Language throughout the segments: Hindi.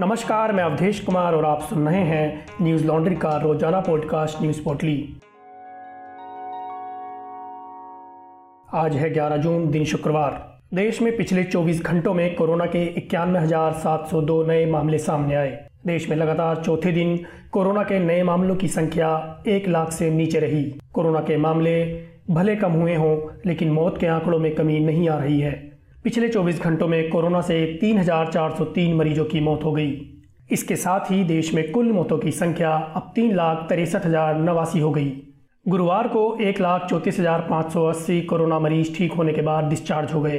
नमस्कार, मैं अवधेश कुमार और आप सुन रहे हैं न्यूज़ लॉन्ड्री का रोज़ाना पॉडकास्ट न्यूज़ पोर्टली। आज है 11 जून, दिन शुक्रवार। देश में पिछले 24 घंटों में कोरोना के इक्यानवे नए मामले सामने आए। देश में लगातार चौथे दिन कोरोना के नए मामलों की संख्या एक लाख से नीचे रही। कोरोना के मामले भले कम हुए हों, लेकिन मौत के आंकड़ों में कमी नहीं आ रही है। पिछले 24 घंटों में कोरोना से 3,403 मरीजों की मौत हो गई। इसके साथ ही देश में कुल मौतों की संख्या अब तीन लाख तिरसठ हज़ार नवासी हो गई। गुरुवार को एक लाख चौंतीस हज़ार पाँच सौ अस्सी कोरोना मरीज़ ठीक होने के बाद डिस्चार्ज हो गए।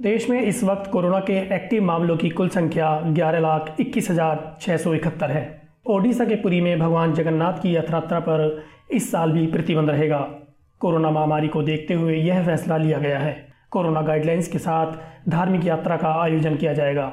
देश में इस वक्त कोरोना के एक्टिव मामलों की कुल संख्या ग्यारह लाख इक्कीस हज़ार छः सौ इकहत्तर है। ओडिशा के पुरी में भगवान जगन्नाथ की यात्रा पर इस साल भी प्रतिबंध रहेगा। कोरोना महामारी को देखते हुए यह फैसला लिया गया है। कोरोना गाइडलाइंस के साथ धार्मिक यात्रा का आयोजन किया जाएगा।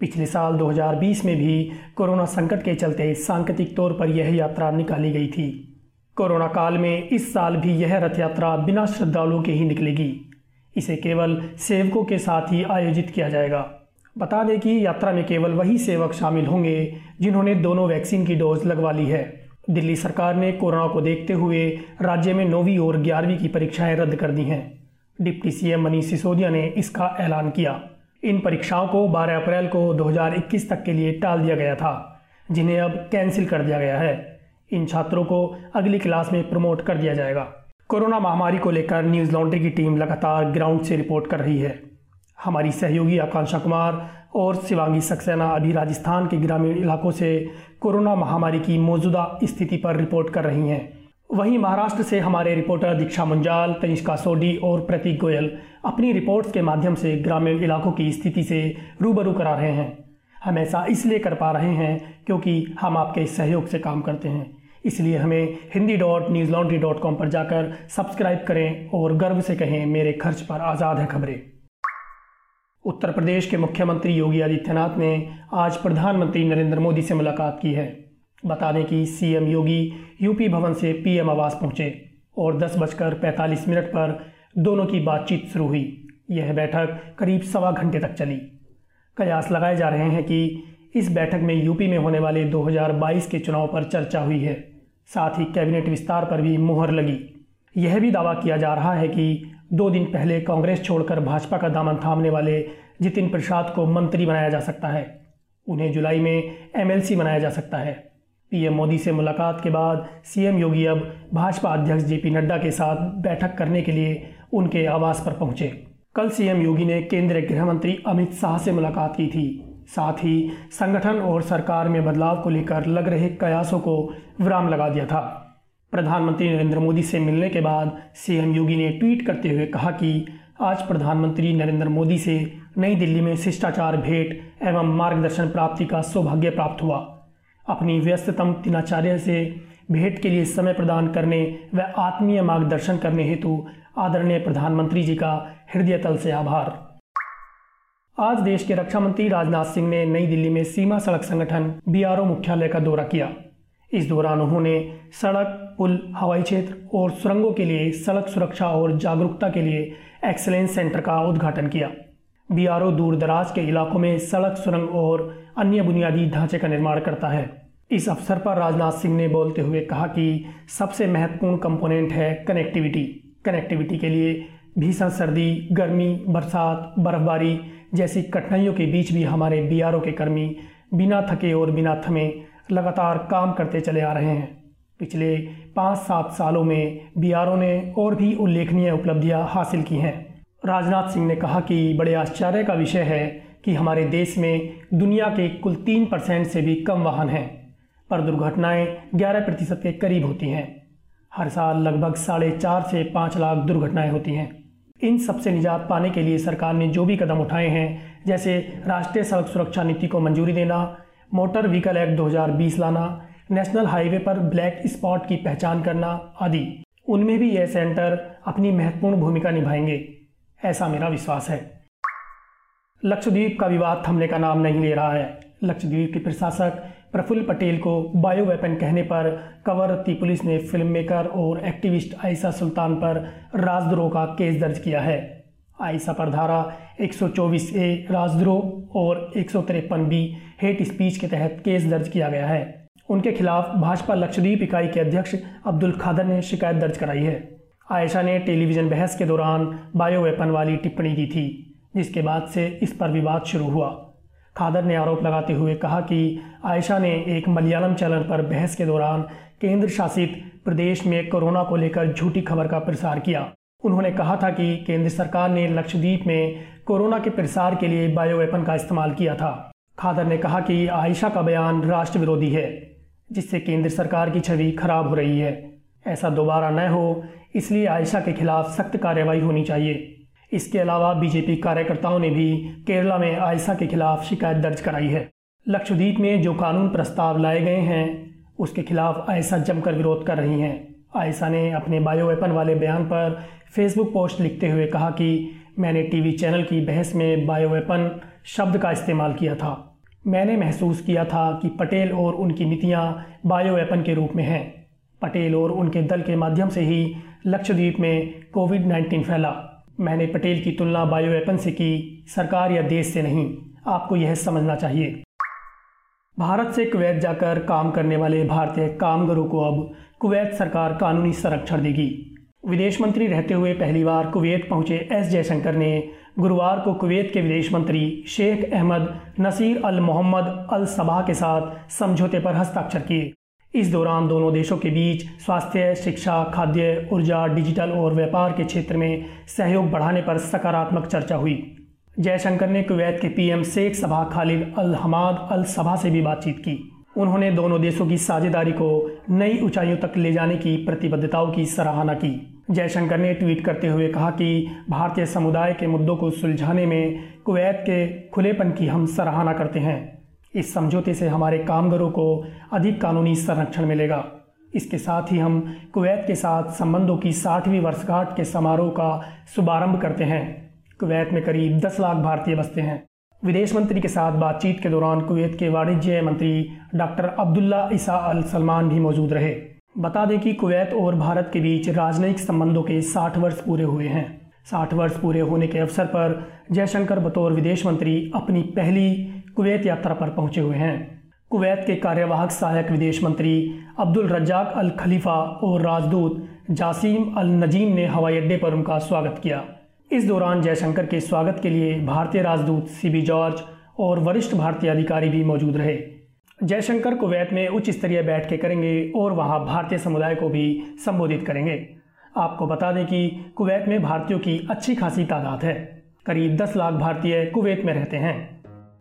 पिछले साल 2020 में भी कोरोना संकट के चलते सांकेतिक तौर पर यह यात्रा निकाली गई थी। कोरोना काल में इस साल भी यह रथ यात्रा बिना श्रद्धालुओं के ही निकलेगी। इसे केवल सेवकों के साथ ही आयोजित किया जाएगा। बता दें कि यात्रा में केवल वही सेवक शामिल होंगे जिन्होंने दोनों वैक्सीन की डोज लगवा ली है। दिल्ली सरकार ने कोरोना को देखते हुए राज्य में नौवीं और ग्यारहवीं की परीक्षाएँ रद्द कर दी हैं। डिप्टी सीएम मनीष सिसोदिया ने इसका ऐलान किया। इन परीक्षाओं को 12 अप्रैल को 2021 तक के लिए टाल दिया गया था, जिन्हें अब कैंसिल कर दिया गया है। इन छात्रों को अगली क्लास में प्रमोट कर दिया जाएगा। कोरोना महामारी को लेकर न्यूज़ लॉन्ड्री की टीम लगातार ग्राउंड से रिपोर्ट कर रही है। हमारी सहयोगी आकांक्षा कुमार और शिवांगी सक्सेना अभी राजस्थान के ग्रामीण इलाकों से कोरोना महामारी की मौजूदा स्थिति पर रिपोर्ट कर रही हैं। वहीं महाराष्ट्र से हमारे रिपोर्टर दीक्षा मुंजाल, तनिष्का सोडी और प्रतीक गोयल अपनी रिपोर्ट्स के माध्यम से ग्रामीण इलाकों की स्थिति से रूबरू करा रहे हैं। हम ऐसा इसलिए कर पा रहे हैं क्योंकि हम आपके सहयोग से काम करते हैं। इसलिए हमें Hindi dot Newslaundry dot com पर जाकर सब्सक्राइब करें और गर्व से कहें, मेरे खर्च पर आज़ाद है खबरें। उत्तर प्रदेश के मुख्यमंत्री योगी आदित्यनाथ ने आज प्रधानमंत्री नरेंद्र मोदी से मुलाकात की है। बता दें कि सीएम योगी यूपी भवन से पीएम आवास पहुँचे और दस बजकर पैंतालीस मिनट पर दोनों की बातचीत शुरू हुई। यह बैठक करीब सवा घंटे तक चली। कयास लगाए जा रहे हैं कि इस बैठक में यूपी में होने वाले 2022 के चुनाव पर चर्चा हुई है। साथ ही कैबिनेट विस्तार पर भी मुहर लगी। यह भी दावा किया जा रहा है कि दो दिन पहले कांग्रेस छोड़कर भाजपा का दामन थामने वाले जितिन प्रसाद को मंत्री बनाया जा सकता है। उन्हें जुलाई में एमएलसी बनाया जा सकता है। पीएम मोदी से मुलाकात के बाद सीएम योगी अब भाजपा अध्यक्ष जेपी नड्डा के साथ बैठक करने के लिए उनके आवास पर पहुँचे। कल सीएम योगी ने केंद्रीय गृह मंत्री अमित शाह से मुलाकात की थी। साथ ही संगठन और सरकार में बदलाव को लेकर लग रहे कयासों को विराम लगा दिया था। प्रधानमंत्री नरेंद्र मोदी से मिलने के बाद सीएम योगी ने ट्वीट करते हुए कहा कि आज प्रधानमंत्री नरेंद्र मोदी से नई दिल्ली में शिष्टाचार भेंट एवं मार्गदर्शन प्राप्ति का सौभाग्य प्राप्त हुआ। अपनी व्यस्ततम दिनाचार्य से भेंट के लिए समय प्रदान करने व आत्मीय मार्गदर्शन करने हेतु आदरणीय प्रधानमंत्री जी का हृदय तल से आभार। आज देश के रक्षा मंत्री राजनाथ सिंह ने नई दिल्ली में सीमा सड़क संगठन बीआरओ मुख्यालय का दौरा किया। इस दौरान उन्होंने सड़क, पुल, हवाई क्षेत्र और सुरंगों के लिए सड़क सुरक्षा और जागरूकता के लिए एक्सलेंस सेंटर का उद्घाटन किया। बीआरओ दूर दराज के इलाकों में सड़क, सुरंग और अन्य बुनियादी ढांचे का निर्माण करता है। इस अवसर पर राजनाथ सिंह ने बोलते हुए कहा कि सबसे महत्वपूर्ण कंपोनेंट है कनेक्टिविटी। कनेक्टिविटी के लिए भीषण सर्दी, गर्मी, बरसात, बर्फबारी जैसी कठिनाइयों के बीच भी हमारे बीआरओ के कर्मी बिना थके और बिना थमे लगातार काम करते चले आ रहे हैं। पिछले पाँच सात सालों में बीआरओ ने और भी उल्लेखनीय उपलब्धियाँ हासिल की हैं। राजनाथ सिंह ने कहा कि बड़े आश्चर्य का विषय है कि हमारे देश में दुनिया के कुल तीन परसेंट से भी कम वाहन हैं, पर दुर्घटनाएँ 11 प्रतिशत के करीब होती हैं। हर साल लगभग साढ़े चार से पाँच लाख दुर्घटनाएँ होती हैं। इन सबसे निजात पाने के लिए सरकार ने जो भी कदम उठाए हैं, जैसे राष्ट्रीय सड़क सुरक्षा नीति को मंजूरी देना, मोटर व्हीकल एक्ट 2020 लाना, नेशनल हाईवे पर ब्लैक स्पॉट की पहचान करना आदि। उनमें भी यह सेंटर अपनी महत्वपूर्ण भूमिका निभाएँगे। ऐसा मेरा विश्वास है। लक्षद्वीप का विवाद थमने का नाम नहीं ले रहा है। लक्षद्वीप के प्रशासक प्रफुल्ल पटेल को बायो वेपन कहने पर कवरत्ती पुलिस ने फ़िल्म मेकर और एक्टिविस्ट आयशा सुल्तान पर राजद्रोह का केस दर्ज किया है। आयशा पर धारा 124 ए, राजद्रोह और एक सौ तिरपन बी हेट स्पीच के तहत केस दर्ज किया गया है। उनके खिलाफ भाजपा लक्षद्वीप इकाई के अध्यक्ष अब्दुल खादर ने शिकायत दर्ज कराई है। आयशा ने टेलीविज़न बहस के दौरान बायो वेपन वाली टिप्पणी की थी, जिसके बाद से इस पर विवाद शुरू हुआ। खादर ने आरोप लगाते हुए कहा कि आयशा ने एक मलयालम चैनल पर बहस के दौरान केंद्र शासित प्रदेश में कोरोना को लेकर झूठी खबर का प्रसार किया। उन्होंने कहा था कि केंद्र सरकार ने लक्षद्वीप में कोरोना के प्रसार के लिए बायो वेपन का इस्तेमाल किया था। खादर ने कहा कि आयशा का बयान राष्ट्र विरोधी है, जिससे केंद्र सरकार की छवि खराब हो रही है। ऐसा दोबारा न हो, इसलिए आयशा के खिलाफ सख्त कार्रवाई होनी चाहिए। इसके अलावा बीजेपी कार्यकर्ताओं ने भी केरला में आयशा के खिलाफ शिकायत दर्ज कराई है। लक्षद्वीप में जो कानून प्रस्ताव लाए गए हैं, उसके खिलाफ आयशा जमकर विरोध कर रही हैं। आयशा ने अपने बायो वेपन वाले बयान पर फेसबुक पोस्ट लिखते हुए कहा कि मैंने टीवी चैनल की बहस में बायो वेपन शब्द का इस्तेमाल किया था। मैंने महसूस किया था कि पटेल और उनकी नीतियाँ बायो वेपन के रूप में हैं। पटेल और उनके दल के माध्यम से ही लक्षद्वीप में कोविड 19 फैला। मैंने पटेल की तुलना बायो वेपन से की, सरकार या देश से नहीं। आपको यह समझना चाहिए। भारत से कुवैत जाकर काम करने वाले भारतीय कामगारों को अब कुवैत सरकार कानूनी संरक्षण देगी। विदेश मंत्री रहते हुए पहली बार कुवैत पहुँचे एस जयशंकर ने गुरुवार को कुवैत के विदेश मंत्री Sheikh Ahmad Nasser Al Mohammad Al Sabah के साथ समझौते पर हस्ताक्षर किए। इस दौरान दोनों देशों के बीच स्वास्थ्य, शिक्षा, खाद्य, ऊर्जा, डिजिटल और व्यापार के क्षेत्र में सहयोग बढ़ाने पर सकारात्मक चर्चा हुई। जयशंकर ने कुवैत के पीएम शेख सभा खालिद अल हमाद अल सभा से भी बातचीत की। उन्होंने दोनों देशों की साझेदारी को नई ऊंचाइयों तक ले जाने की प्रतिबद्धताओं की सराहना की। जयशंकर ने ट्वीट करते हुए कहा कि भारतीय समुदाय के मुद्दों को सुलझाने में कुवैत के खुलेपन की हम सराहना करते हैं। इस समझौते से हमारे कामगारों को अधिक कानूनी संरक्षण मिलेगा। इसके साथ ही हम कुवैत के साथ संबंधों की साठवीं वर्षगांठ के समारोह का शुभारंभ करते हैं। कुवैत में करीब 10 लाख भारतीय बसते हैं। विदेश मंत्री के साथ बातचीत के दौरान कुवैत के वाणिज्य मंत्री doctor Abdullah Issa Al Salman भी मौजूद रहे। बता दें कि कुवैत और भारत के बीच राजनयिक संबंधों के 60 वर्ष पूरे हुए हैं। 60 वर्ष पूरे होने के अवसर पर जयशंकर बतौर विदेश मंत्री अपनी पहली कुवैत यात्रा पर पहुँचे हुए हैं। कुवैत के कार्यवाहक सहायक विदेश मंत्री अब्दुल रज्जाक अल खलीफा और राजदूत जासीम अल नजीम ने हवाई अड्डे पर उनका स्वागत किया। इस दौरान जयशंकर के स्वागत के लिए भारतीय राजदूत सीबी जॉर्ज और वरिष्ठ भारतीय अधिकारी भी मौजूद रहे। जयशंकर कुवैत में उच्च स्तरीय बैठकें करेंगे और वहाँ भारतीय समुदाय को भी संबोधित करेंगे। आपको बता दें कि कुवैत में भारतीयों की अच्छी खासी तादाद है। करीब 10 लाख भारतीय कुवैत में रहते हैं।